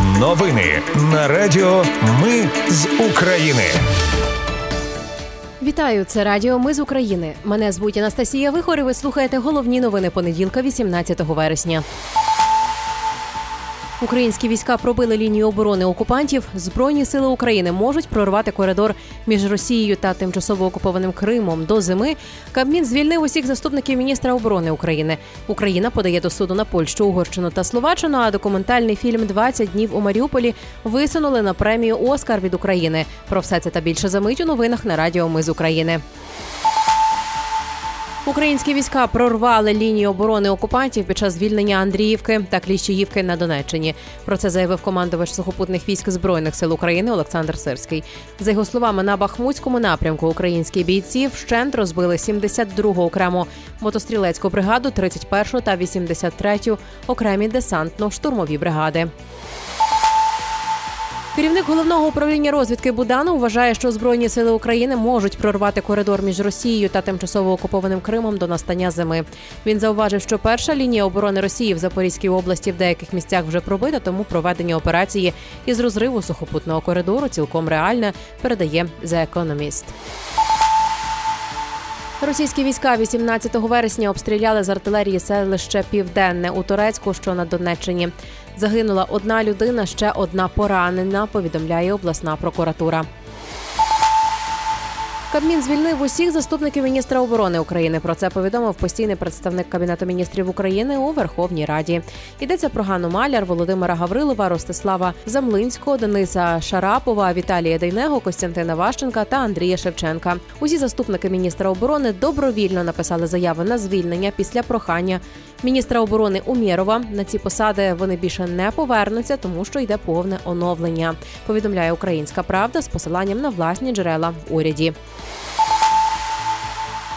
Новини на Радіо Ми з України. Вітаю, це Радіо Ми з України. Мене звуть Анастасія Вихор і Ви слухаєте головні новини понеділка, 18 вересня. Українські війська пробили лінію оборони окупантів. Збройні сили України можуть прорвати коридор між Росією та тимчасово окупованим Кримом до зими. Кабмін звільнив усіх заступників міністра оборони України. Україна подає до суду на Польщу, Угорщину та Словаччину. А документальний фільм «20 днів у Маріуполі висунули на премію Оскар від України. Про все це та більше за мить у новинах на Радіо Ми з України. Українські війська прорвали лінію оборони окупантів під час звільнення Андріївки та Кліщіївки на Донеччині. Про це заявив командувач сухопутних військ збройних сил України Олександр Сирський. За його словами, на Бахмутському напрямку українські бійці вщент розбили 72-гу окрему мотострілецьку бригаду, 31-ту та 83-ю окремі десантно-штурмові бригади. Керівник головного управління розвідки Буданов вважає, що збройні сили України можуть прорвати коридор між Росією та тимчасово окупованим Кримом до настання зими. Він зауважив, що перша лінія оборони Росії в Запорізькій області в деяких місцях вже пробита, тому проведення операції із розриву сухопутного коридору цілком реальне. Передає The Economist. Російські війська 18 вересня обстріляли з артилерії селище Південне у Турецьку, що на Донеччині. Загинула одна людина, ще одна поранена. Повідомляє обласна прокуратура. Кабмін звільнив усіх заступників міністра оборони України. Про це повідомив постійний представник кабінету міністрів України у Верховній Раді. Йдеться про Ганну Маляр, Володимира Гаврилова, Ростислава Замлинського, Дениса Шарапова, Віталія Дейнего, Костянтина Ващенка та Андрія Шевченка. Усі заступники міністра оборони добровільно написали заяви на звільнення після прохання міністра оборони Умєрова. На ці посади вони більше не повернуться, тому що йде повне оновлення. Повідомляє Українська Правда з посиланням на власні джерела в уряді.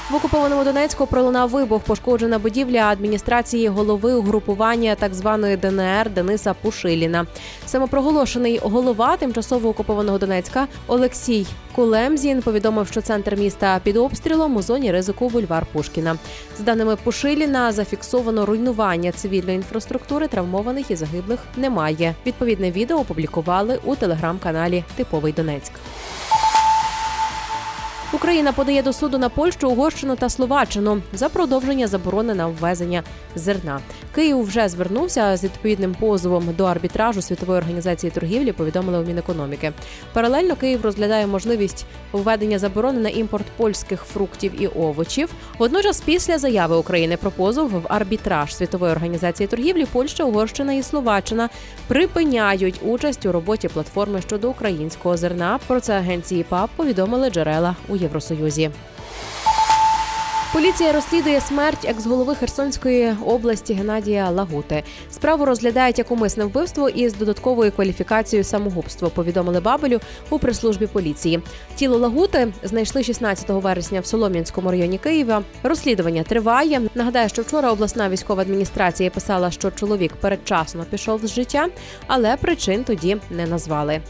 В окупованому Донецьку пролунав вибух, пошкоджена будівля адміністрації голови угрупування так званої ДНР Дениса Пушиліна. Самопроголошений голова тимчасово окупованого Донецька Олексій Кулемзін повідомив, що центр міста під обстрілом у зоні ризику бульвар Пушкіна. З даними Пушиліна, зафіксовано руйнування цивільної інфраструктури, травмованих і загиблих немає. Відповідне відео опублікували у телеграм-каналі Типовий Донецьк. Україна подає до суду на Польщу, Угорщину та Словаччину за продовження заборони на ввезення зерна. Київ вже звернувся з відповідним позовом до арбітражу світової організації торгівлі. Повідомили у Мінекономіки. Паралельно Київ розглядає можливість введення заборони на імпорт польських фруктів і овочів. Водночас, після заяви України про позов в арбітраж світової організації торгівлі, Польща, Угорщина і Словаччина припиняють участь у роботі платформи щодо українського зерна. Про це агенції ПАП повідомили джерела у Євросоюзі. Поліція розслідує смерть екс-голови Херсонської області Геннадія Лагути. Справу розглядають як умисне вбивство із додатковою кваліфікацією самогубства. Повідомили Бабелю у прес-службі поліції. Тіло Лагути знайшли 16 вересня в Солом'янському районі Києва. Розслідування триває. Нагадаю, що вчора обласна військова адміністрація писала, що чоловік передчасно пішов з життя, але причин тоді не назвали.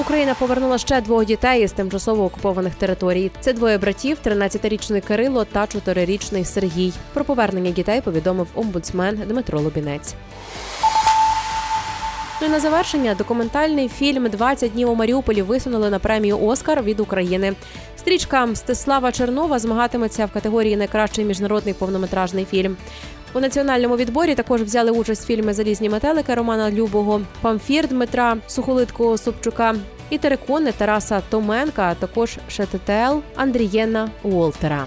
Україна повернула ще двох дітей із тимчасово окупованих територій. Це двоє братів: – 13-річний Кирило та 4-річний Сергій. Про повернення дітей повідомив омбудсмен Дмитро Лубінець. Ну і на завершення документальний фільм «20 днів у Маріуполі висунули на премію Оскар від України. Стрічка Мстислава Чернова змагатиметься в категорії Найкращий міжнародний повнометражний фільм. У національному відборі також взяли участь фільми Залізні метелики Романа Любого, Памфір Дмитра Сухолиткого Собчука і Терекони Тараса Томенка, а також Шететел Андрієна Уолтера.